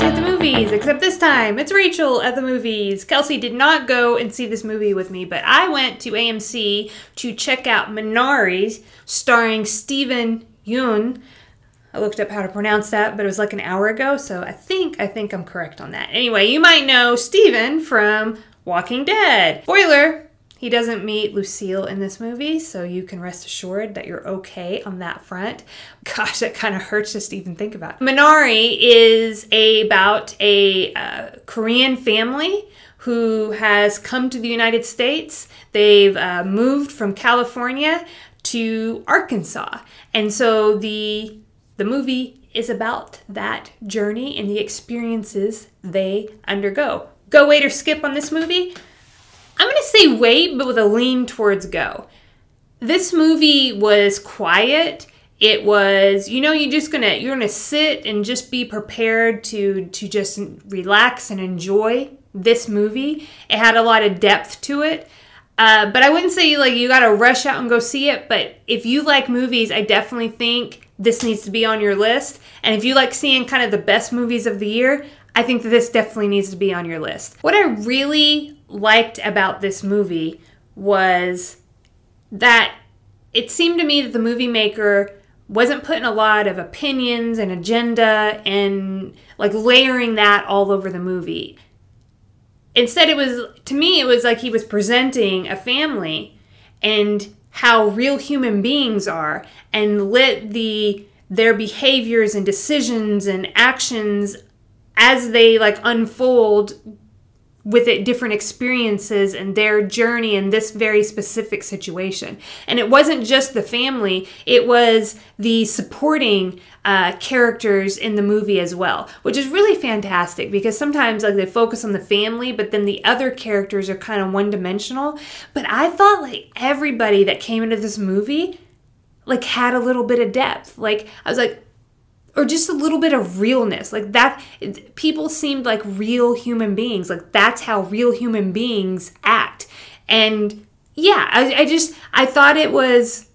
Kelsey at the movies, except this time it's Rachel at the movies. Kelsey did not go and see this movie with me, but I went to AMC to check out Minari, starring Steven Yeun. I looked up how to pronounce that, but it was like an hour ago, so I think I think I'm correct on that. Anyway, you might know Steven from Walking Dead. Spoiler, he doesn't meet Lucille in this movie, so you can rest assured that you're okay on that front. Gosh, that kind of hurts just to even think about. Minari is about a uh, Korean family who has come to the United States. They've uh, moved from California to Arkansas, and so the the movie is about that journey and the experiences they undergo. Go, wait, or skip on this movie? I'm going to say wait, but with a lean towards go. This movie was quiet. It was, you know, you're just gonna you're gonna sit and just be prepared to to just relax and enjoy this movie. It had a lot of depth to it. Uh, but I wouldn't say like you got to rush out and go see it. But if you like movies, I definitely think this needs to be on your list. And if you like seeing kind of the best movies of the year, I think that this definitely needs to be on your list. What I really liked about this movie was that it seemed to me that the movie maker wasn't putting a lot of opinions and agenda and like layering that all over the movie. Instead, it was to me, it was like he was presenting a family and how real human beings are and let the their behaviors and decisions and actions as they like unfold with it different experiences and their journey in this very specific situation. And it wasn't just the family, it was the supporting uh, characters in the movie as well, which is really fantastic because sometimes like they focus on the family, but then the other characters are kind of one dimensional. But I thought like everybody that came into this movie like had a little bit of depth. Like I was like, or just a little bit of realness like that people seemed like real human beings like that's how real human beings act and yeah i, I just i thought it was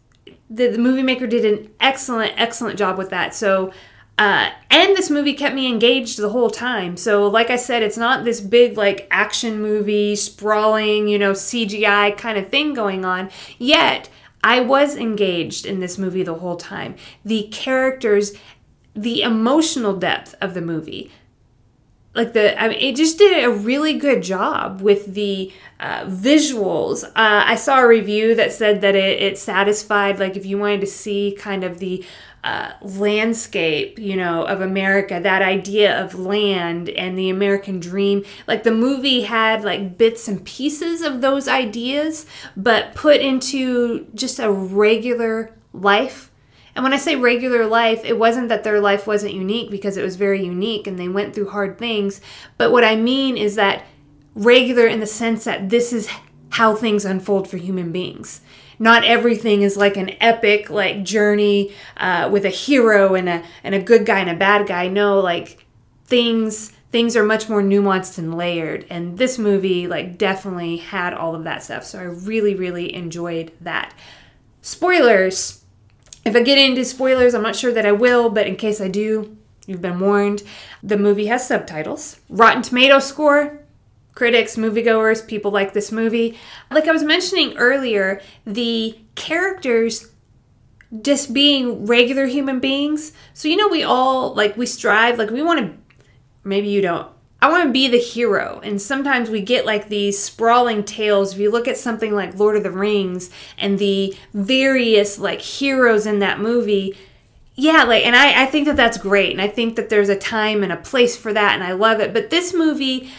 the, the movie maker did an excellent excellent job with that so uh, and this movie kept me engaged the whole time. So, like I said, it's not this big, like, action movie, sprawling, you know, CGI kind of thing going on. Yet, I was engaged in this movie the whole time. The characters the emotional depth of the movie like the I mean, it just did a really good job with the uh, visuals. Uh, I saw a review that said that it, it, satisfied like if you wanted to see kind of the uh, landscape, you know, of America, that idea of land and the American dream. Like the movie had like bits and pieces of those ideas, but put into just a regular life and when I say regular life, it wasn't that their life wasn't unique because it was very unique and they went through hard things. But what I mean is that regular in the sense that this is how things unfold for human beings. Not everything is like an epic like journey uh, with a hero and a and a good guy and a bad guy. No, like things things are much more nuanced and layered and this movie like definitely had all of that stuff so i really really enjoyed that spoilers if I get into spoilers, I'm not sure that I will, but in case I do, you've been warned. The movie has subtitles. Rotten Tomato score, critics, moviegoers, people like this movie. Like I was mentioning earlier, the characters just being regular human beings. So you know we all like we strive like we want to maybe you don't I want to be the hero. And sometimes we get like these sprawling tales. If you look at something like Lord of the Rings and the various like heroes in that movie, yeah, like, and I, I think that that's great. And I think that there's a time and a place for that. And I love it. But this movie,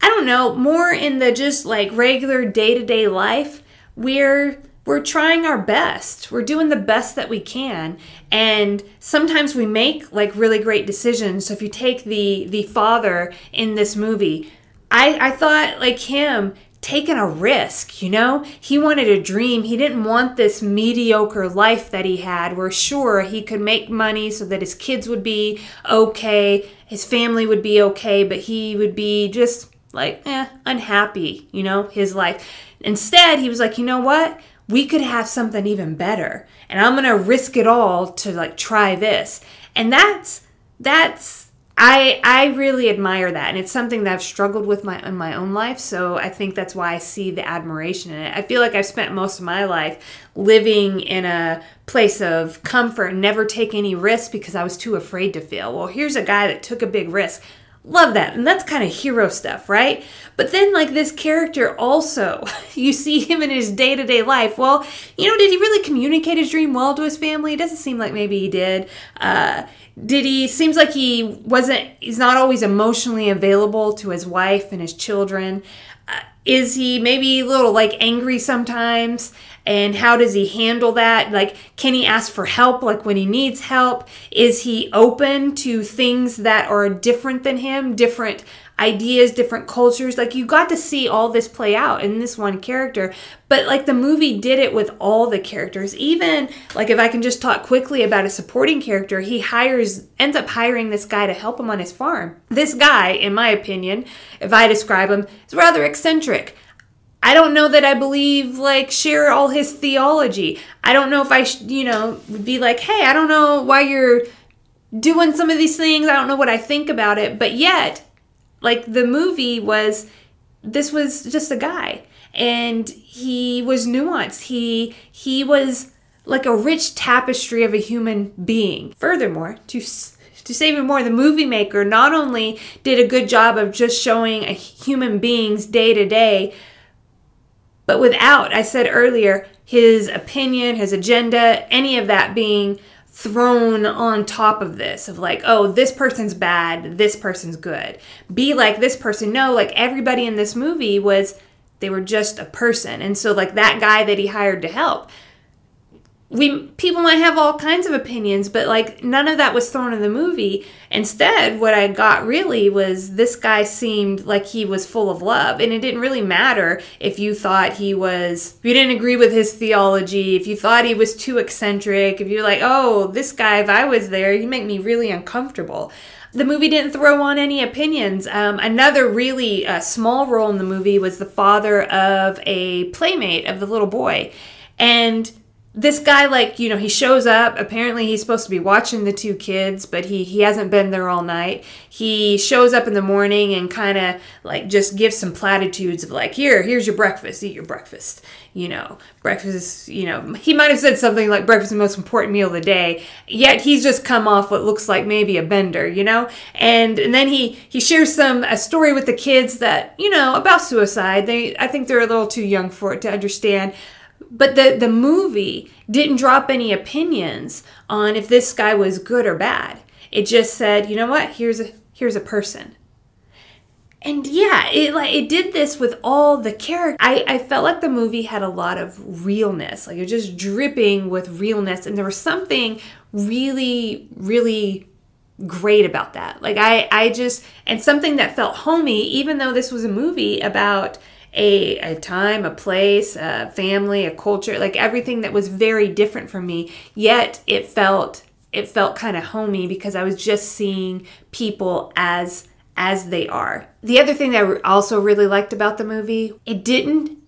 I don't know, more in the just like regular day to day life, we're we're trying our best. We're doing the best that we can. And sometimes we make like really great decisions. So if you take the the father in this movie, I, I thought like him taking a risk, you know? He wanted a dream. He didn't want this mediocre life that he had where sure he could make money so that his kids would be okay, his family would be okay, but he would be just like eh, unhappy, you know, his life. Instead, he was like, you know what? We could have something even better and i'm gonna risk it all to like try this and that's that's I I really admire that, and it's something that I've struggled with my in my own life. So I think that's why I see the admiration in it. I feel like I've spent most of my life living in a place of comfort, never take any risks because I was too afraid to fail. Well, here's a guy that took a big risk. Love that. And that's kind of hero stuff, right? But then, like, this character also, you see him in his day to day life. Well, you know, did he really communicate his dream well to his family? It doesn't seem like maybe he did. Uh, did he seems like he wasn't he's not always emotionally available to his wife and his children is he maybe a little like angry sometimes? And how does he handle that? Like can he ask for help like when he needs help? Is he open to things that are different than him different ideas, different cultures. Like you got to see all this play out in this one character. But like the movie did it with all the characters. Even like if I can just talk quickly about a supporting character, he hires ends up hiring this guy to help him on his farm. This guy, in my opinion, if I describe him, is rather eccentric. I don't know that I believe like share all his theology. I don't know if I sh- you know would be like, "Hey, I don't know why you're doing some of these things. I don't know what I think about it." But yet, like the movie was this was just a guy and he was nuanced. He he was like a rich tapestry of a human being. Furthermore, to to say even more, the movie maker not only did a good job of just showing a human being's day to day, but without, I said earlier, his opinion, his agenda, any of that being thrown on top of this of like, oh, this person's bad, this person's good. Be like this person. No, like everybody in this movie was, they were just a person. And so, like that guy that he hired to help, we people might have all kinds of opinions, but like none of that was thrown in the movie. Instead, what I got really was this guy seemed like he was full of love, and it didn't really matter if you thought he was, if you didn't agree with his theology, if you thought he was too eccentric, if you're like, oh, this guy, if I was there, you make me really uncomfortable. The movie didn't throw on any opinions. Um, another really uh, small role in the movie was the father of a playmate of the little boy, and this guy like you know he shows up. Apparently he's supposed to be watching the two kids but he he hasn't been there all night. He shows up in the morning and kind of like just gives some platitudes of like here here's your breakfast. Eat your breakfast. You know breakfast you know he might have said something like breakfast is the most important meal of the day. Yet he's just come off what looks like maybe a bender you know? And and then he he shares some a story with the kids that you know about suicide. They i think they're a little too young for it to understand but the the movie didn't drop any opinions on if this guy was good or bad. It just said, you know what? Here's a here's a person. And yeah, it like it did this with all the characters. I, I felt like the movie had a lot of realness. Like it was just dripping with realness. And there was something really, really great about that. Like I I just and something that felt homey, even though this was a movie about a, a time, a place, a family, a culture, like everything that was very different from me. Yet it felt it felt kind of homey because I was just seeing people as as they are. The other thing that I also really liked about the movie, it didn't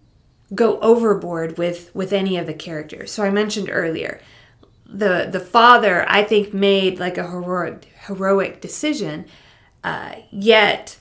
go overboard with with any of the characters. So I mentioned earlier, the the father I think made like a heroic heroic decision, uh, yet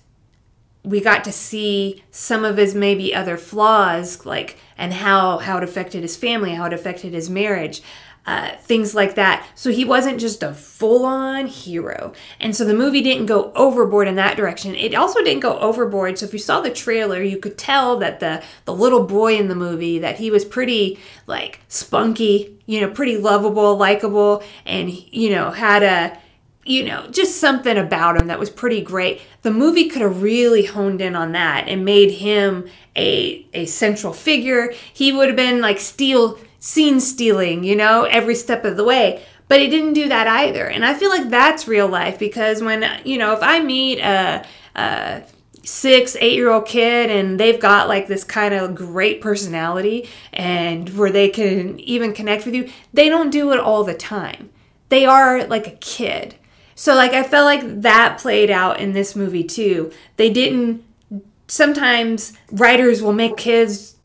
we got to see some of his maybe other flaws like and how how it affected his family how it affected his marriage uh, things like that. So he wasn't just a full-on hero. And so the movie didn't go overboard in that direction. It also didn't go overboard so if you saw the trailer you could tell that the the little boy in the movie that he was pretty like spunky you know pretty lovable likable and you know had a you know, just something about him that was pretty great. The movie could have really honed in on that and made him a a central figure. He would have been like steal scene stealing, you know, every step of the way. But he didn't do that either. And I feel like that's real life because when, you know, if I meet a, a six, eight year old kid and they've got like this kind of great personality and where they can even connect with you, they don't do it all the time. They are like a kid. So like I felt like that played out in this movie too. They didn't sometimes writers will make kids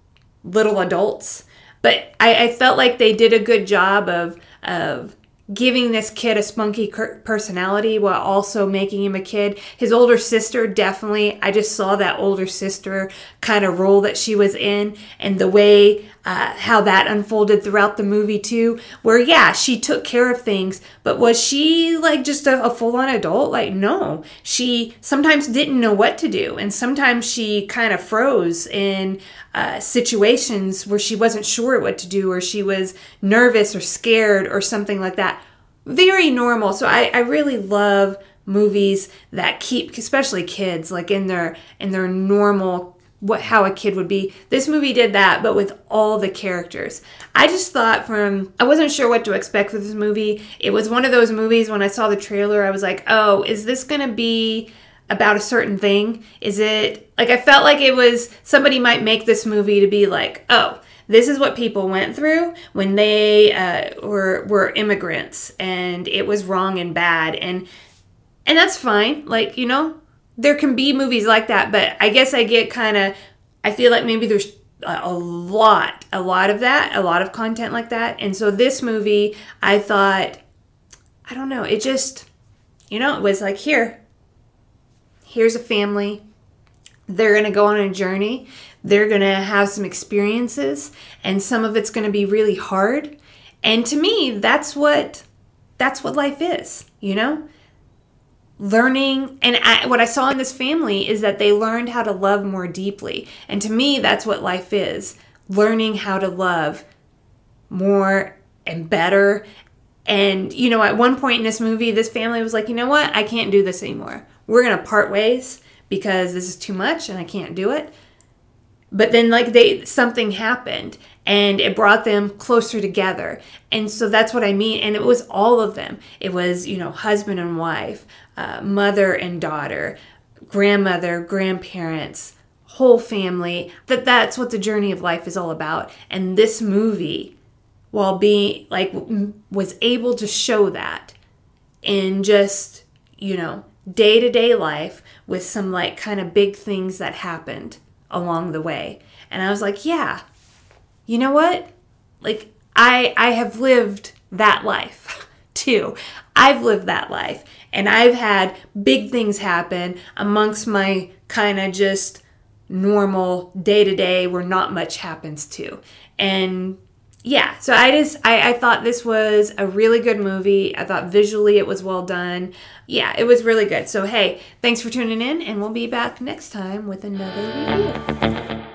little adults, but I, I felt like they did a good job of of giving this kid a spunky personality while also making him a kid. His older sister, definitely, I just saw that older sister kind of role that she was in and the way uh, how that unfolded throughout the movie, too. Where, yeah, she took care of things, but was she like just a, a full on adult? Like, no. She sometimes didn't know what to do, and sometimes she kind of froze in uh, situations where she wasn't sure what to do or she was nervous or scared or something like that. Very normal. So I, I really love movies that keep especially kids like in their in their normal what how a kid would be. This movie did that, but with all the characters. I just thought from I wasn't sure what to expect with this movie. It was one of those movies when I saw the trailer, I was like, oh, is this gonna be about a certain thing? Is it like I felt like it was somebody might make this movie to be like, oh, this is what people went through when they uh, were were immigrants, and it was wrong and bad, and and that's fine. Like you know, there can be movies like that, but I guess I get kind of, I feel like maybe there's a lot, a lot of that, a lot of content like that, and so this movie, I thought, I don't know, it just, you know, it was like here, here's a family. They're going to go on a journey. They're going to have some experiences and some of it's going to be really hard. And to me, that's what that's what life is, you know? Learning and I, what I saw in this family is that they learned how to love more deeply. And to me, that's what life is. Learning how to love more and better and, you know, at one point in this movie, this family was like, you know what? I can't do this anymore. We're going to part ways because this is too much and I can't do it. But then, like, they, something happened and it brought them closer together. And so that's what I mean. And it was all of them. It was, you know, husband and wife, uh, mother and daughter, grandmother, grandparents, whole family. That that's what the journey of life is all about. And this movie while being like was able to show that in just you know day-to-day life with some like kind of big things that happened along the way. And i was like yeah you know what? Like i i have lived that life too. I've lived that life and i've had big things happen amongst my kind of just normal day to day where not much happens to. And yeah, so I just I, I thought this was a really good movie. I thought visually it was well done. Yeah, it was really good. So hey, thanks for tuning in, and we'll be back next time with another review.